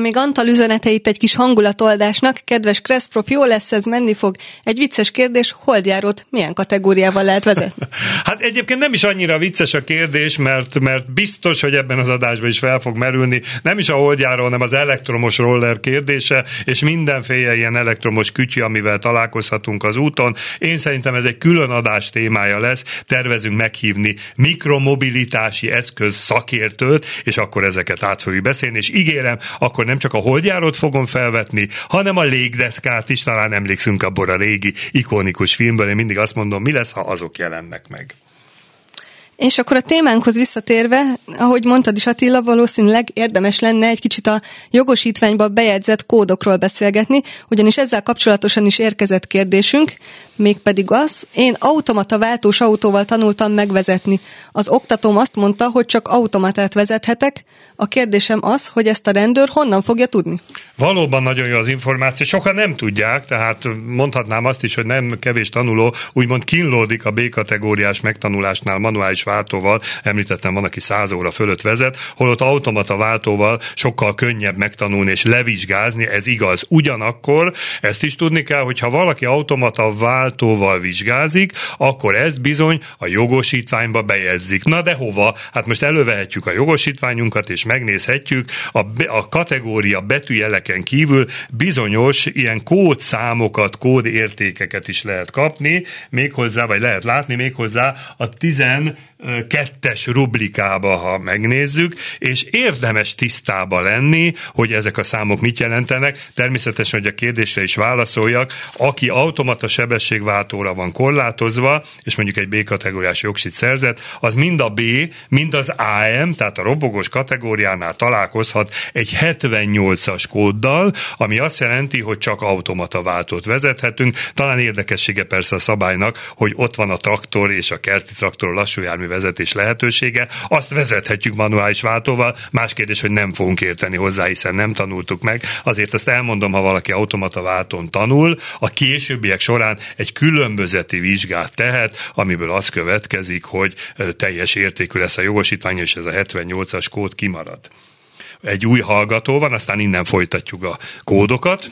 Még Antal üzeneteit egy kis hangulatoldásnak. Kedves Kresszprof, jó lesz ez, menni fog. Egy vicces kérdés, holdjárót milyen kategóriával lehet vezetni? <laughs> hát egyébként nem is annyira vicces a kérdés, mert, mert biztos, hogy ebben az adásban is fel fog merülni. Nem is a holdjáró, hanem az elektromos roller kérdése, és mindenféle ilyen elektromos kütyű, amivel találkozhatunk az úton. Én szerintem ez egy külön adás témája lesz. Tervezünk meghívni mikromobilitási eszköz szakértőt, és akkor ezeket át fogjuk beszélni, és ígérem, a akkor nem csak a holdjárót fogom felvetni, hanem a légdeszkát is, talán emlékszünk abból a régi ikonikus filmből, én mindig azt mondom, mi lesz, ha azok jelennek meg. És akkor a témánkhoz visszatérve, ahogy mondtad is Attila, valószínűleg érdemes lenne egy kicsit a jogosítványba bejegyzett kódokról beszélgetni, ugyanis ezzel kapcsolatosan is érkezett kérdésünk, mégpedig az, én automata váltós autóval tanultam megvezetni. Az oktatóm azt mondta, hogy csak automatát vezethetek. A kérdésem az, hogy ezt a rendőr honnan fogja tudni? Valóban nagyon jó az információ, sokan nem tudják, tehát mondhatnám azt is, hogy nem kevés tanuló úgymond kínlódik a B-kategóriás megtanulásnál manuális váltóval, említettem, van, aki száz óra fölött vezet, holott automata váltóval sokkal könnyebb megtanulni és levizsgázni, ez igaz. Ugyanakkor ezt is tudni kell, hogy ha valaki automata váltóval vizsgázik, akkor ezt bizony a jogosítványba bejegyzik. Na de hova? Hát most elővehetjük a jogosítványunkat és megnézhetjük a, a kategória betűjeleken kívül bizonyos ilyen kódszámokat, kódértékeket is lehet kapni, méghozzá, vagy lehet látni méghozzá a 10 kettes rublikába, ha megnézzük, és érdemes tisztába lenni, hogy ezek a számok mit jelentenek. Természetesen, hogy a kérdésre is válaszoljak, aki automata sebességváltóra van korlátozva, és mondjuk egy B-kategóriás jogsit szerzett, az mind a B, mind az AM, tehát a robogós kategóriánál találkozhat egy 78-as kóddal, ami azt jelenti, hogy csak automata váltót vezethetünk. Talán érdekessége persze a szabálynak, hogy ott van a traktor és a kerti traktor lassú jármű vezetés lehetősége, azt vezethetjük manuális váltóval, más kérdés, hogy nem fogunk érteni hozzá, hiszen nem tanultuk meg. Azért ezt elmondom, ha valaki automata váltón tanul, a későbbiek során egy különbözeti vizsgát tehet, amiből az következik, hogy teljes értékű lesz a jogosítvány, és ez a 78-as kód kimarad. Egy új hallgató van, aztán innen folytatjuk a kódokat.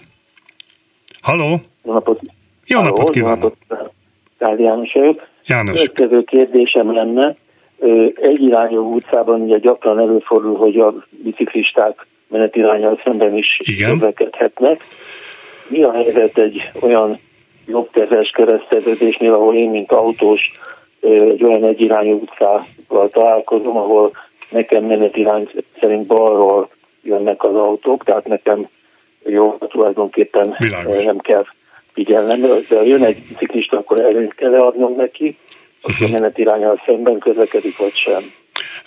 Haló? Jó napot! Jó napot kívánok! Kár János vagyok. János. Következő kérdésem lenne, egyirányú utcában ugye gyakran előfordul, hogy a biciklisták menetirányal szemben is közlekedhetnek. Mi a helyzet egy olyan jobbkezes kereszteződésnél, ahol én, mint autós, egy olyan egyirányú utcával találkozom, ahol nekem menetirány szerint balról jönnek az autók, tehát nekem jó, tulajdonképpen Világos. nem kell figyelnem, de ha jön egy ciklista, akkor előnyt kell leadnom neki, hogy a menetirányal szemben közlekedik, vagy sem.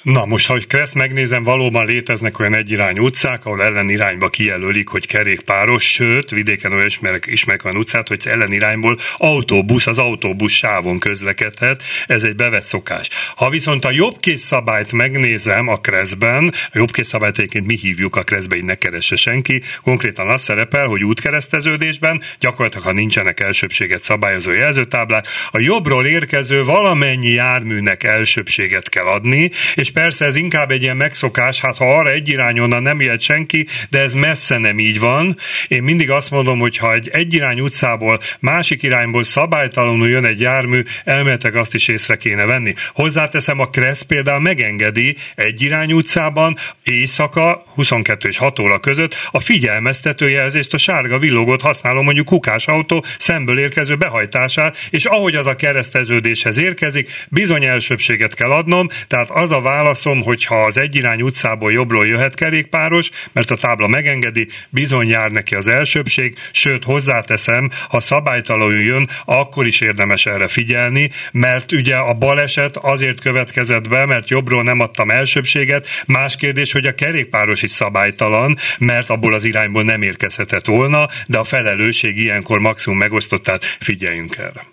Na, most, ha Kressz megnézem, valóban léteznek olyan egyirányú utcák, ahol ellenirányba kijelölik, hogy kerékpáros, sőt, vidéken olyan ismerek, ismerek olyan utcát, hogy ellenirányból autóbusz, az autóbusz sávon közlekedhet, ez egy bevett szokás. Ha viszont a jobbkész szabályt megnézem a Kreszben, a jobbkész szabályt egyébként mi hívjuk a Kreszbe, így ne keresse senki, konkrétan az szerepel, hogy útkereszteződésben, gyakorlatilag ha nincsenek elsőbséget szabályozó jelzőtáblák, a jobbról érkező valamennyi járműnek elsőbséget kell adni, és persze ez inkább egy ilyen megszokás, hát ha arra egy irányonnan nem ilyet senki, de ez messze nem így van. Én mindig azt mondom, hogy ha egy egyirány utcából, másik irányból szabálytalanul jön egy jármű, elméletek azt is észre kéne venni. Hozzáteszem, a Kressz például megengedi egy irány utcában éjszaka 22 és 6 óra között a figyelmeztető jelzést, a sárga villogót használom mondjuk kukás autó szemből érkező behajtását, és ahogy az a kereszteződéshez érkezik, bizony elsőbséget kell adnom, tehát az a válaszom, hogy ha az egyirány utcából jobbról jöhet kerékpáros, mert a tábla megengedi, bizony jár neki az elsőbség, sőt hozzáteszem, ha szabálytalanul jön, akkor is érdemes erre figyelni, mert ugye a baleset azért következett be, mert jobbról nem adtam elsőbséget, más kérdés, hogy a kerékpáros is szabálytalan, mert abból az irányból nem érkezhetett volna, de a felelősség ilyenkor maximum megosztott, tehát figyeljünk erre.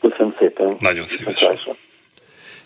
Köszönöm szépen. Nagyon szívesen.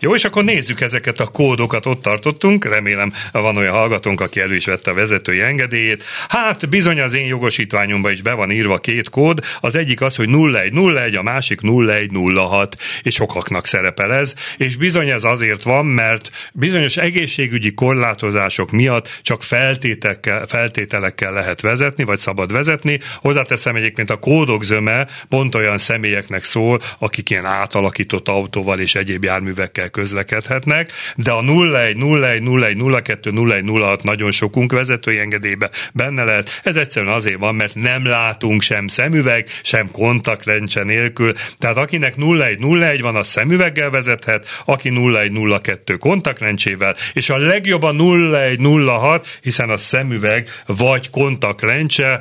Jó, és akkor nézzük ezeket a kódokat, ott tartottunk, remélem van olyan hallgatónk, aki elő is vette a vezetői engedélyét. Hát bizony az én jogosítványomban is be van írva két kód, az egyik az, hogy 0101, a másik 0106, és sokaknak szerepel ez, és bizony ez azért van, mert bizonyos egészségügyi korlátozások miatt csak feltételekkel, feltételekkel lehet vezetni, vagy szabad vezetni. Hozzáteszem egyébként a kódok zöme pont olyan személyeknek szól, akik ilyen átalakított autóval és egyéb járművekkel közlekedhetnek, de a 01, 01, 01, 02, 01, 06 nagyon sokunk vezetői engedélybe benne lehet. Ez egyszerűen azért van, mert nem látunk sem szemüveg, sem kontaktlencse nélkül. Tehát akinek 01, 01 van, az szemüveggel vezethet, aki 01, 02 kontaktlencsével, és a legjobb a 01, 06, hiszen a szemüveg vagy kontaktlencse,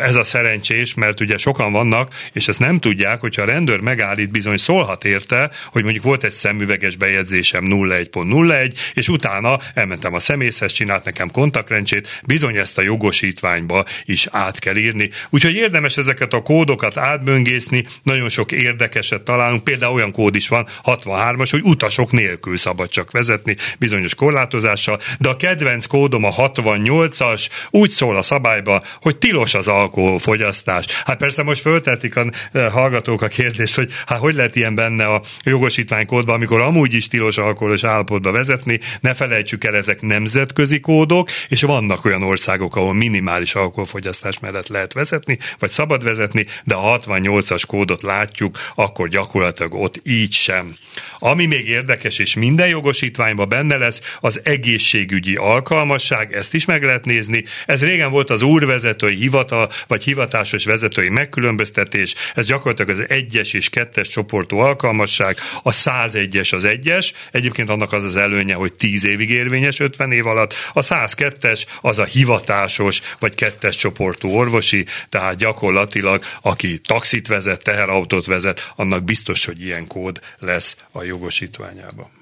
ez a szerencsés, mert ugye sokan vannak, és ezt nem tudják, hogyha a rendőr megállít, bizony szólhat érte, hogy mondjuk volt egy szemüveges bejegyzésem 01.01, és utána elmentem a szemészhez, csinált nekem kontaktrencsét, bizony ezt a jogosítványba is át kell írni. Úgyhogy érdemes ezeket a kódokat átböngészni, nagyon sok érdekeset találunk, például olyan kód is van, 63-as, hogy utasok nélkül szabad csak vezetni bizonyos korlátozással, de a kedvenc kódom a 68-as, úgy szól a szabályba, hogy tilos az alkoholfogyasztás. Hát persze most föltetik a eh, hallgatók a kérdést, hogy hát hogy lehet ilyen benne a jogosítványkódban, amikor amúgy amúgy is tilos alkoholos állapotba vezetni, ne felejtsük el, ezek nemzetközi kódok, és vannak olyan országok, ahol minimális alkoholfogyasztás mellett lehet vezetni, vagy szabad vezetni, de a 68-as kódot látjuk, akkor gyakorlatilag ott így sem. Ami még érdekes, és minden jogosítványban benne lesz, az egészségügyi alkalmasság, ezt is meg lehet nézni. Ez régen volt az úrvezetői hivatal, vagy hivatásos vezetői megkülönböztetés, ez gyakorlatilag az egyes és kettes csoportú alkalmasság, a 101-es az egy 101-es, egyébként annak az az előnye, hogy 10 évig érvényes 50 év alatt, a 102-es az a hivatásos vagy kettes csoportú orvosi, tehát gyakorlatilag aki taxit vezet, teherautót vezet, annak biztos, hogy ilyen kód lesz a jogosítványában.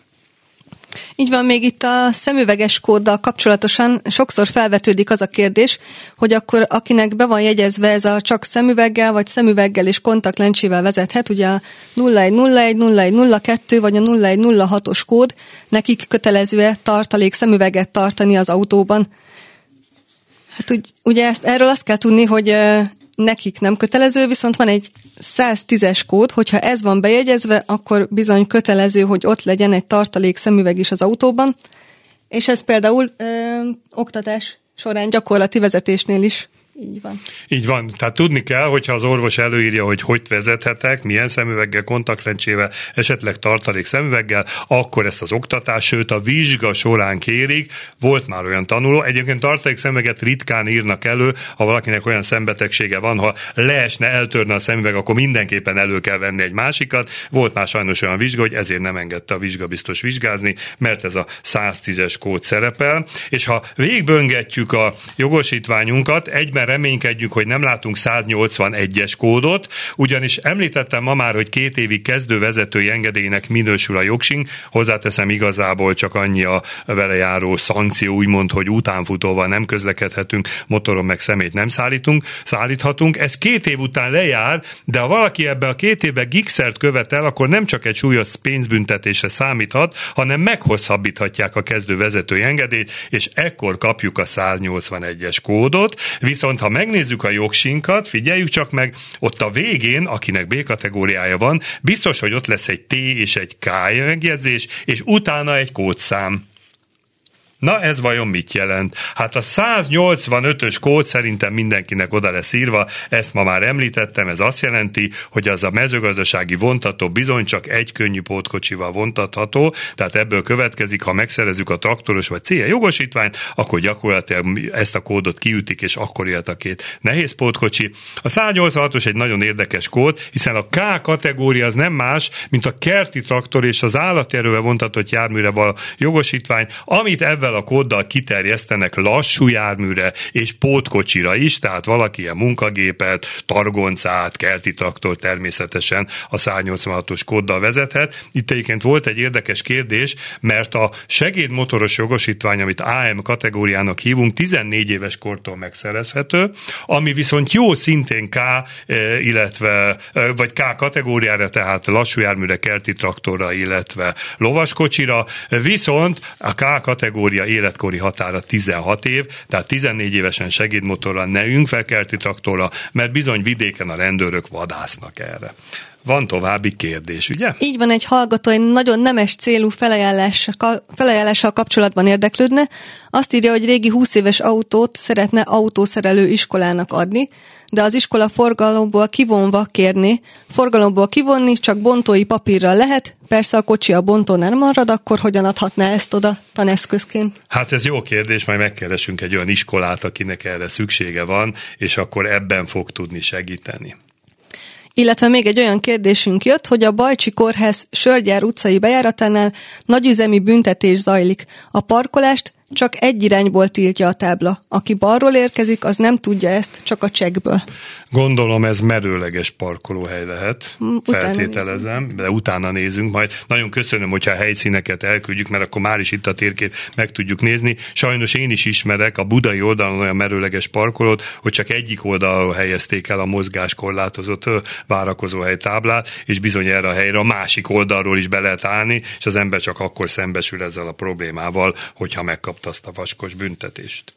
Így van, még itt a szemüveges kóddal kapcsolatosan sokszor felvetődik az a kérdés, hogy akkor akinek be van jegyezve ez a csak szemüveggel, vagy szemüveggel és kontaktlencsével vezethet, ugye a 0101, 0102 vagy a 0106-os kód, nekik kötelező tartalék szemüveget tartani az autóban. Hát ugye ezt, erről azt kell tudni, hogy nekik nem kötelező, viszont van egy 110-es kód, hogyha ez van bejegyezve, akkor bizony kötelező, hogy ott legyen egy tartalék szemüveg is az autóban, és ez például ö, oktatás során gyakorlati vezetésnél is így van. Így van. Tehát tudni kell, hogyha az orvos előírja, hogy hogy vezethetek, milyen szemüveggel, kontaktlencsével, esetleg tartalék szemüveggel, akkor ezt az oktatás, sőt a vizsga során kérik. Volt már olyan tanuló. Egyébként tartalék szemüveget ritkán írnak elő, ha valakinek olyan szembetegsége van, ha leesne, eltörne a szemüveg, akkor mindenképpen elő kell venni egy másikat. Volt már sajnos olyan vizsga, hogy ezért nem engedte a vizsga biztos vizsgázni, mert ez a 110-es kód szerepel. És ha végböngetjük a jogosítványunkat, egyben reménykedjünk, hogy nem látunk 181-es kódot, ugyanis említettem ma már, hogy két évig kezdő vezetői engedélynek minősül a jogsing, hozzáteszem igazából csak annyi a vele járó szankció, úgymond, hogy utánfutóval nem közlekedhetünk, motoron meg szemét nem szállítunk, szállíthatunk. Ez két év után lejár, de ha valaki ebbe a két évbe gigsert követel, akkor nem csak egy súlyos pénzbüntetésre számíthat, hanem meghosszabbíthatják a kezdő vezetői engedélyt, és ekkor kapjuk a 181-es kódot, viszont Viszont ha megnézzük a jogsinkat, figyeljük csak meg, ott a végén, akinek B kategóriája van, biztos, hogy ott lesz egy T és egy K megjegyzés, és utána egy kódszám. Na ez vajon mit jelent? Hát a 185-ös kód szerintem mindenkinek oda lesz írva, ezt ma már említettem, ez azt jelenti, hogy az a mezőgazdasági vontató bizony csak egy könnyű pótkocsival vontatható, tehát ebből következik, ha megszerezzük a traktoros vagy CE jogosítványt, akkor gyakorlatilag ezt a kódot kiütik, és akkor jött a két nehéz pótkocsi. A 186-os egy nagyon érdekes kód, hiszen a K kategória az nem más, mint a kerti traktor és az állati erővel vontatott járműre való jogosítvány, amit ebben ezzel a kóddal kiterjesztenek lassú járműre és pótkocsira is, tehát valaki ilyen munkagépet, targoncát, kerti traktor természetesen a 186-os kóddal vezethet. Itt egyébként volt egy érdekes kérdés, mert a segédmotoros jogosítvány, amit AM kategóriának hívunk, 14 éves kortól megszerezhető, ami viszont jó szintén K, eh, illetve, eh, vagy K kategóriára, tehát lassú járműre, kerti traktorra, illetve lovaskocsira, viszont a K kategória kategória életkori határa 16 év, tehát 14 évesen segédmotorral ne ünk fel kerti traktorra, mert bizony vidéken a rendőrök vadásznak erre. Van további kérdés, ugye? Így van, egy hallgató egy nagyon nemes célú felajánlással, felajánlással kapcsolatban érdeklődne. Azt írja, hogy régi 20 éves autót szeretne autószerelő iskolának adni, de az iskola forgalomból kivonva kérni. Forgalomból kivonni csak bontói papírral lehet, persze a kocsi a bontón nem marad, akkor hogyan adhatná ezt oda taneszközként? Hát ez jó kérdés, majd megkeresünk egy olyan iskolát, akinek erre szüksége van, és akkor ebben fog tudni segíteni. Illetve még egy olyan kérdésünk jött, hogy a Bajcsi Kórház Sörgyár utcai bejáratánál nagyüzemi büntetés zajlik. A parkolást csak egy irányból tiltja a tábla. Aki balról érkezik, az nem tudja ezt, csak a csekkből. Gondolom ez merőleges parkolóhely lehet, mm, utána feltételezem, nézünk. de utána nézünk majd. Nagyon köszönöm, hogyha a helyszíneket elküldjük, mert akkor már is itt a térkép meg tudjuk nézni. Sajnos én is ismerek a budai oldalon olyan merőleges parkolót, hogy csak egyik oldalról helyezték el a mozgáskorlátozott várakozóhely táblát, és bizony erre a helyre a másik oldalról is be lehet állni, és az ember csak akkor szembesül ezzel a problémával, hogyha megkapta azt a vaskos büntetést.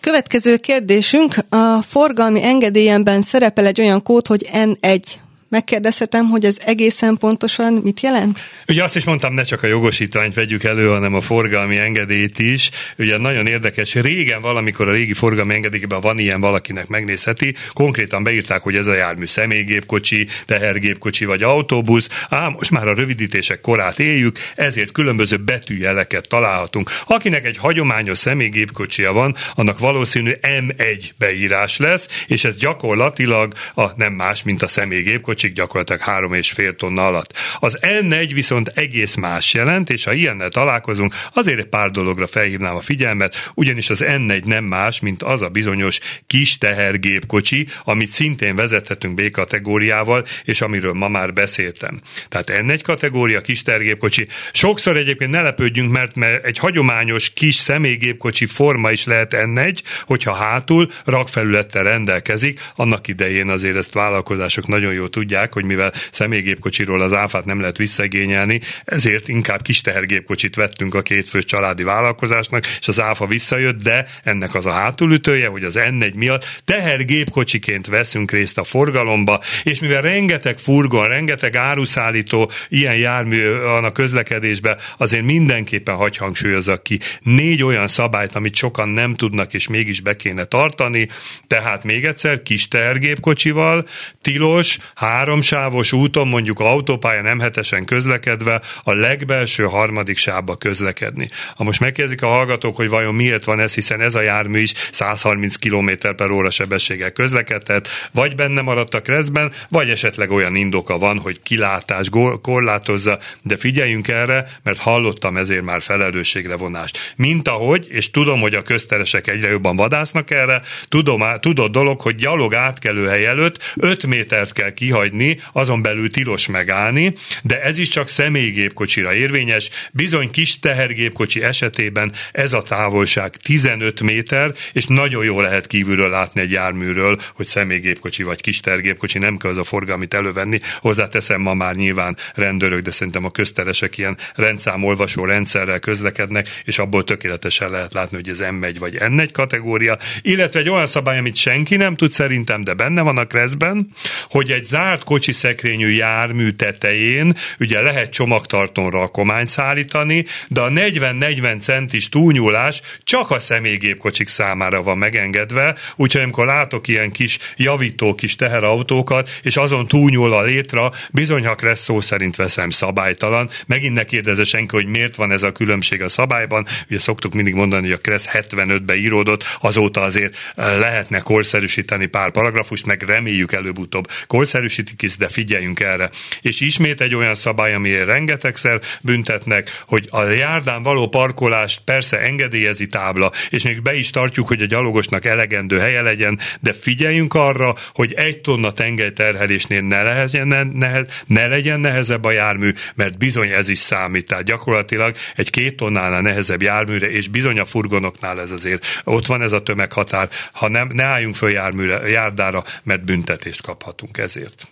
Következő kérdésünk. A forgalmi engedélyemben szerepel egy olyan kód, hogy N1 megkérdezhetem, hogy ez egészen pontosan mit jelent? Ugye azt is mondtam, ne csak a jogosítványt vegyük elő, hanem a forgalmi engedélyt is. Ugye nagyon érdekes, régen valamikor a régi forgalmi engedélyben van ilyen, valakinek megnézheti, konkrétan beírták, hogy ez a jármű személygépkocsi, tehergépkocsi vagy autóbusz, ám most már a rövidítések korát éljük, ezért különböző betűjeleket találhatunk. Akinek egy hagyományos személygépkocsia van, annak valószínű M1 beírás lesz, és ez gyakorlatilag a nem más, mint a személygépkocsi kocsik gyakorlatilag három és fél tonna alatt. Az N1 viszont egész más jelent, és ha ilyennel találkozunk, azért egy pár dologra felhívnám a figyelmet, ugyanis az N1 nem más, mint az a bizonyos kis tehergépkocsi, amit szintén vezethetünk B kategóriával, és amiről ma már beszéltem. Tehát N1 kategória, kis tehergépkocsi. Sokszor egyébként ne lepődjünk, mert, mert egy hagyományos kis személygépkocsi forma is lehet N1, hogyha hátul rakfelülettel rendelkezik, annak idején azért ezt vállalkozások nagyon jól tudják, hogy mivel személygépkocsiról az áfát nem lehet visszagényelni, ezért inkább kis tehergépkocsit vettünk a kétfős családi vállalkozásnak, és az áfa visszajött, de ennek az a hátulütője, hogy az N1 miatt tehergépkocsiként veszünk részt a forgalomba, és mivel rengeteg furgon, rengeteg áruszállító ilyen jármű van a közlekedésben, azért mindenképpen hagy hangsúlyozzak ki négy olyan szabályt, amit sokan nem tudnak, és mégis be kéne tartani, tehát még egyszer kis tehergépkocsival, tilos, háromsávos úton, mondjuk autópálya nem hetesen közlekedve, a legbelső harmadik sávba közlekedni. Ha most megkérdezik a hallgatók, hogy vajon miért van ez, hiszen ez a jármű is 130 km per óra sebességgel közlekedett, vagy benne maradt a kreszben, vagy esetleg olyan indoka van, hogy kilátás korlátozza, de figyeljünk erre, mert hallottam ezért már felelősségre vonást. Mint ahogy, és tudom, hogy a közteresek egyre jobban vadásznak erre, tudom, tudod dolog, hogy gyalog átkelőhely előtt 5 métert kell kihagyni, azon belül tilos megállni, de ez is csak személygépkocsira érvényes. Bizony kis tehergépkocsi esetében ez a távolság 15 méter, és nagyon jó lehet kívülről látni egy járműről, hogy személygépkocsi vagy kis tehergépkocsi, nem kell az a forgalmit elővenni. Hozzáteszem, ma már nyilván rendőrök, de szerintem a közteresek ilyen rendszámolvasó rendszerrel közlekednek, és abból tökéletesen lehet látni, hogy ez M1 vagy N1 kategória, illetve egy olyan szabály, amit senki nem tud szerintem, de benne van a kreszben, hogy egy zárt kocsi szekrényű jármű tetején ugye lehet csomagtartón rakományt szállítani, de a 40-40 centis túlnyúlás csak a személygépkocsik számára van megengedve, úgyhogy amikor látok ilyen kis javító kis teherautókat, és azon túlnyúl a létra, bizony, ha kressz szó szerint veszem szabálytalan. Megint ne kérdezze senki, hogy miért van ez a különbség a szabályban. Ugye szoktuk mindig mondani, hogy a kressz 75-be íródott, azóta azért eh, lehetne korszerűsíteni pár paragrafust, meg reméljük előbb-utóbb korszerűsítik is, de figyeljünk erre. És ismét egy olyan szabály, amiért rengetegszer büntetnek, hogy a járdán való parkolást persze engedélyezi tábla, és még be is tartjuk, hogy a gyalogosnak elegendő helye legyen, de figyeljünk arra, hogy egy tonna tengelyterhelésnél ne, legyen, ne, ne, ne legyen nehezebb a jármű, mert bizony ez is számít. Tehát gyakorlatilag egy két tonnánál nehezebb járműre, és bizony a furgonoknál ez azért ott van ez a tömeghatár, ha nem, ne álljunk föl járműre, járdára, mert büntetést kaphatunk ezért.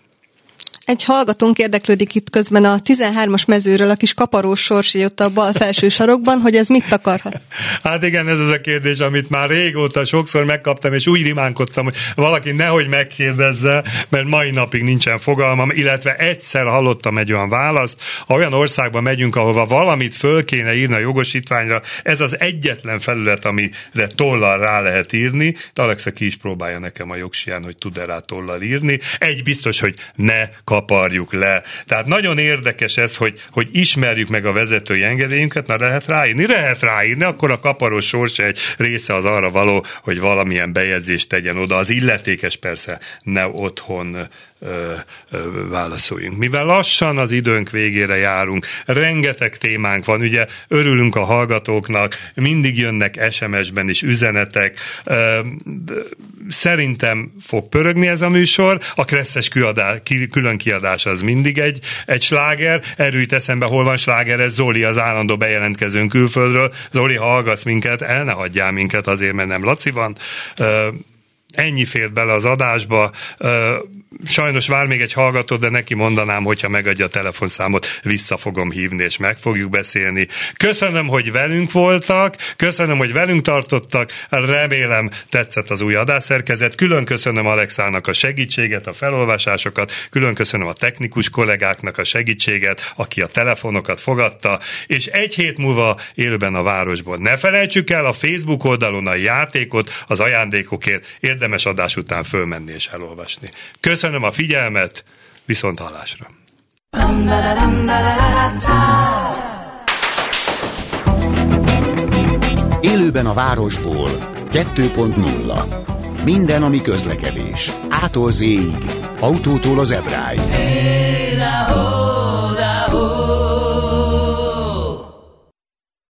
Egy hallgatónk érdeklődik itt közben a 13-as mezőről, a kis kaparós sorsi ott a bal felső sarokban, hogy ez mit akarhat? Hát igen, ez az a kérdés, amit már régóta sokszor megkaptam, és úgy rimánkodtam, hogy valaki nehogy megkérdezze, mert mai napig nincsen fogalmam, illetve egyszer hallottam egy olyan választ, ha olyan országba megyünk, ahova valamit föl kéne írni a jogosítványra, ez az egyetlen felület, amire tollal rá lehet írni, de Alexa ki is próbálja nekem a jogsiján, hogy tud-e rá tollal írni. Egy biztos, hogy ne kaparjuk le. Tehát nagyon érdekes ez, hogy, hogy ismerjük meg a vezetői engedélyünket, na lehet ráírni? Lehet ráírni, akkor a kaparós sors egy része az arra való, hogy valamilyen bejegyzést tegyen oda. Az illetékes persze ne otthon válaszoljunk. Mivel lassan az időnk végére járunk, rengeteg témánk van, ugye örülünk a hallgatóknak, mindig jönnek SMS-ben is üzenetek, szerintem fog pörögni ez a műsor, a kresszes külön kiadás az mindig egy, egy sláger, erőt eszembe, hol van sláger, ez Zoli az állandó bejelentkezőn külföldről, Zoli, ha hallgatsz minket, el ne hagyjál minket azért, mert nem Laci van, ennyi fért bele az adásba. Sajnos vár még egy hallgató, de neki mondanám, hogyha megadja a telefonszámot, vissza fogom hívni, és meg fogjuk beszélni. Köszönöm, hogy velünk voltak, köszönöm, hogy velünk tartottak, remélem tetszett az új adásszerkezet. Külön köszönöm Alexának a segítséget, a felolvasásokat, külön köszönöm a technikus kollégáknak a segítséget, aki a telefonokat fogadta, és egy hét múlva élőben a városból. Ne felejtsük el a Facebook oldalon a játékot, az ajándékokért érdemes adás után fölmenni és elolvasni. Köszönöm a figyelmet, viszont hallásra! Élőben a városból 2.0 Minden, ami közlekedés. Ától z Autótól az ebráig. Hey,